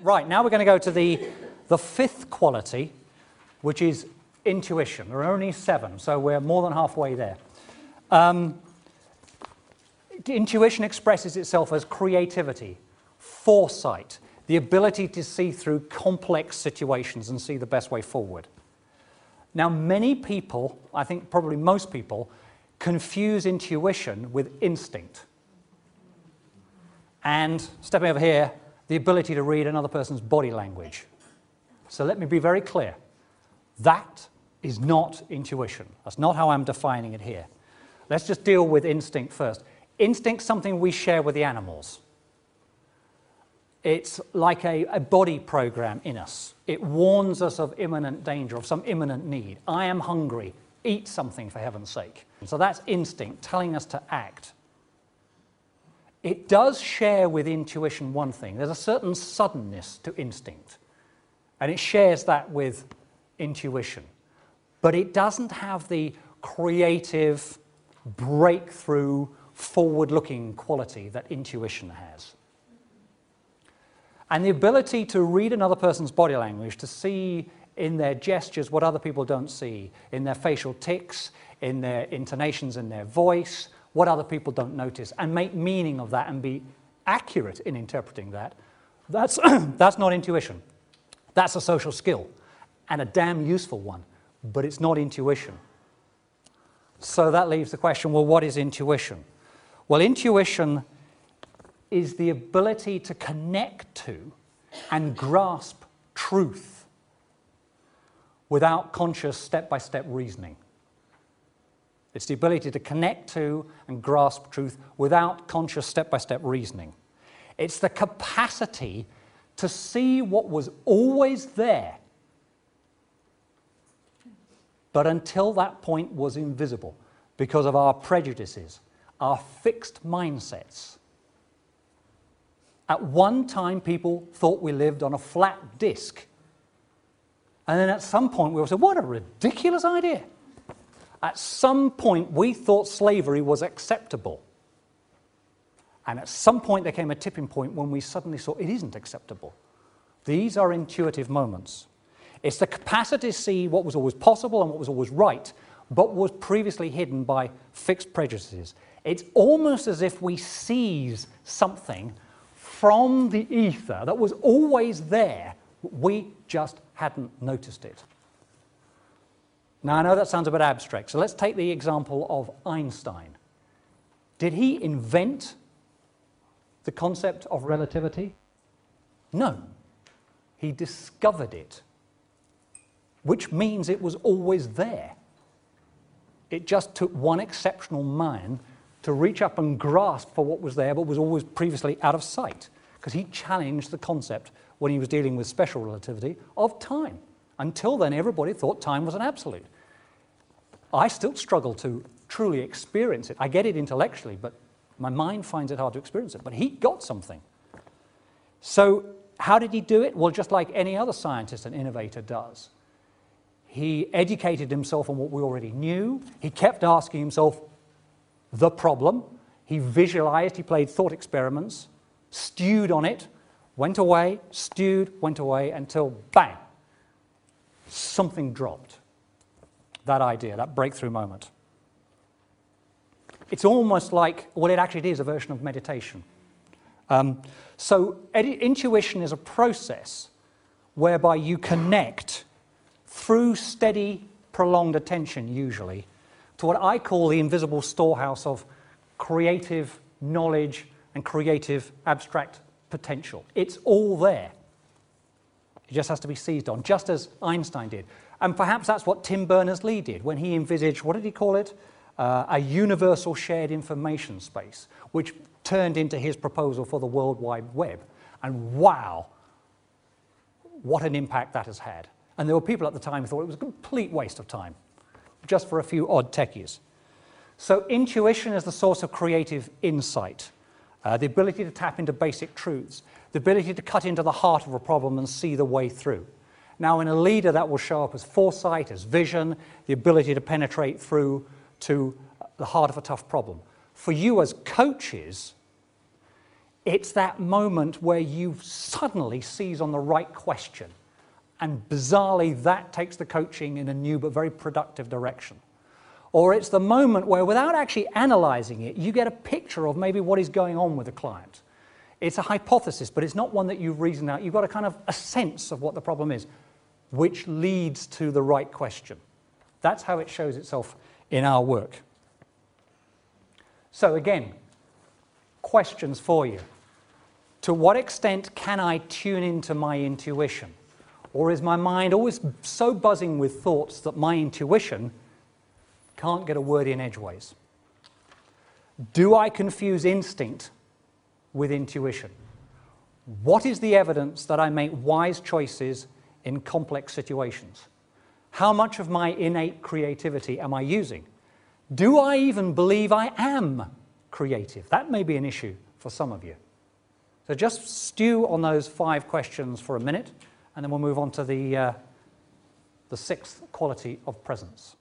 Right, now we're going to go to the, the fifth quality, which is intuition. There are only seven, so we're more than halfway there. Um, intuition expresses itself as creativity, foresight, the ability to see through complex situations and see the best way forward. Now, many people, I think probably most people, confuse intuition with instinct. And stepping over here, the ability to read another person's body language. So let me be very clear. That is not intuition. That's not how I'm defining it here. Let's just deal with instinct first. Instinct's something we share with the animals. It's like a, a, body program in us. It warns us of imminent danger, of some imminent need. I am hungry. Eat something for heaven's sake. So that's instinct telling us to act. It does share with intuition one thing. There's a certain suddenness to instinct. And it shares that with intuition. But it doesn't have the creative, breakthrough, forward looking quality that intuition has. And the ability to read another person's body language, to see in their gestures what other people don't see, in their facial tics, in their intonations in their voice, what other people don't notice, and make meaning of that and be accurate in interpreting that, that's, that's not intuition. That's a social skill and a damn useful one, but it's not intuition. So that leaves the question well, what is intuition? Well, intuition is the ability to connect to and grasp truth without conscious step by step reasoning. It's the ability to connect to and grasp truth without conscious step by step reasoning. It's the capacity to see what was always there, but until that point was invisible because of our prejudices, our fixed mindsets. At one time, people thought we lived on a flat disk. And then at some point, we all said, What a ridiculous idea! At some point, we thought slavery was acceptable. And at some point, there came a tipping point when we suddenly saw it isn't acceptable. These are intuitive moments. It's the capacity to see what was always possible and what was always right, but was previously hidden by fixed prejudices. It's almost as if we seize something from the ether that was always there, we just hadn't noticed it. Now, I know that sounds a bit abstract, so let's take the example of Einstein. Did he invent the concept of relativity? No. He discovered it, which means it was always there. It just took one exceptional man to reach up and grasp for what was there but was always previously out of sight, because he challenged the concept when he was dealing with special relativity of time. Until then, everybody thought time was an absolute. I still struggle to truly experience it. I get it intellectually, but my mind finds it hard to experience it. But he got something. So, how did he do it? Well, just like any other scientist and innovator does. He educated himself on what we already knew. He kept asking himself the problem. He visualized, he played thought experiments, stewed on it, went away, stewed, went away until bang, something dropped. That idea, that breakthrough moment. It's almost like, well, it actually is a version of meditation. Um, so, intuition is a process whereby you connect through steady, prolonged attention, usually, to what I call the invisible storehouse of creative knowledge and creative abstract potential. It's all there. It just has to be seized on, just as Einstein did. And perhaps that's what Tim Berners-Lee did when he envisaged, what did he call it? Uh, a universal shared information space, which turned into his proposal for the World Wide Web. And wow, what an impact that has had. And there were people at the time who thought it was a complete waste of time, just for a few odd techies. So intuition is the source of creative insight uh, the ability to tap into basic truths, the ability to cut into the heart of a problem and see the way through. Now, in a leader, that will show up as foresight, as vision, the ability to penetrate through to the heart of a tough problem. For you as coaches, It's that moment where you suddenly seize on the right question. And bizarrely, that takes the coaching in a new but very productive direction. Or it's the moment where, without actually analyzing it, you get a picture of maybe what is going on with the client. It's a hypothesis, but it's not one that you've reasoned out. You've got a kind of a sense of what the problem is, which leads to the right question. That's how it shows itself in our work. So, again, questions for you. To what extent can I tune into my intuition? Or is my mind always so buzzing with thoughts that my intuition can't get a word in edgeways? Do I confuse instinct with intuition? What is the evidence that I make wise choices in complex situations? How much of my innate creativity am I using? Do I even believe I am creative? That may be an issue for some of you. So just stew on those five questions for a minute, and then we'll move on to the, uh, the sixth quality of presence.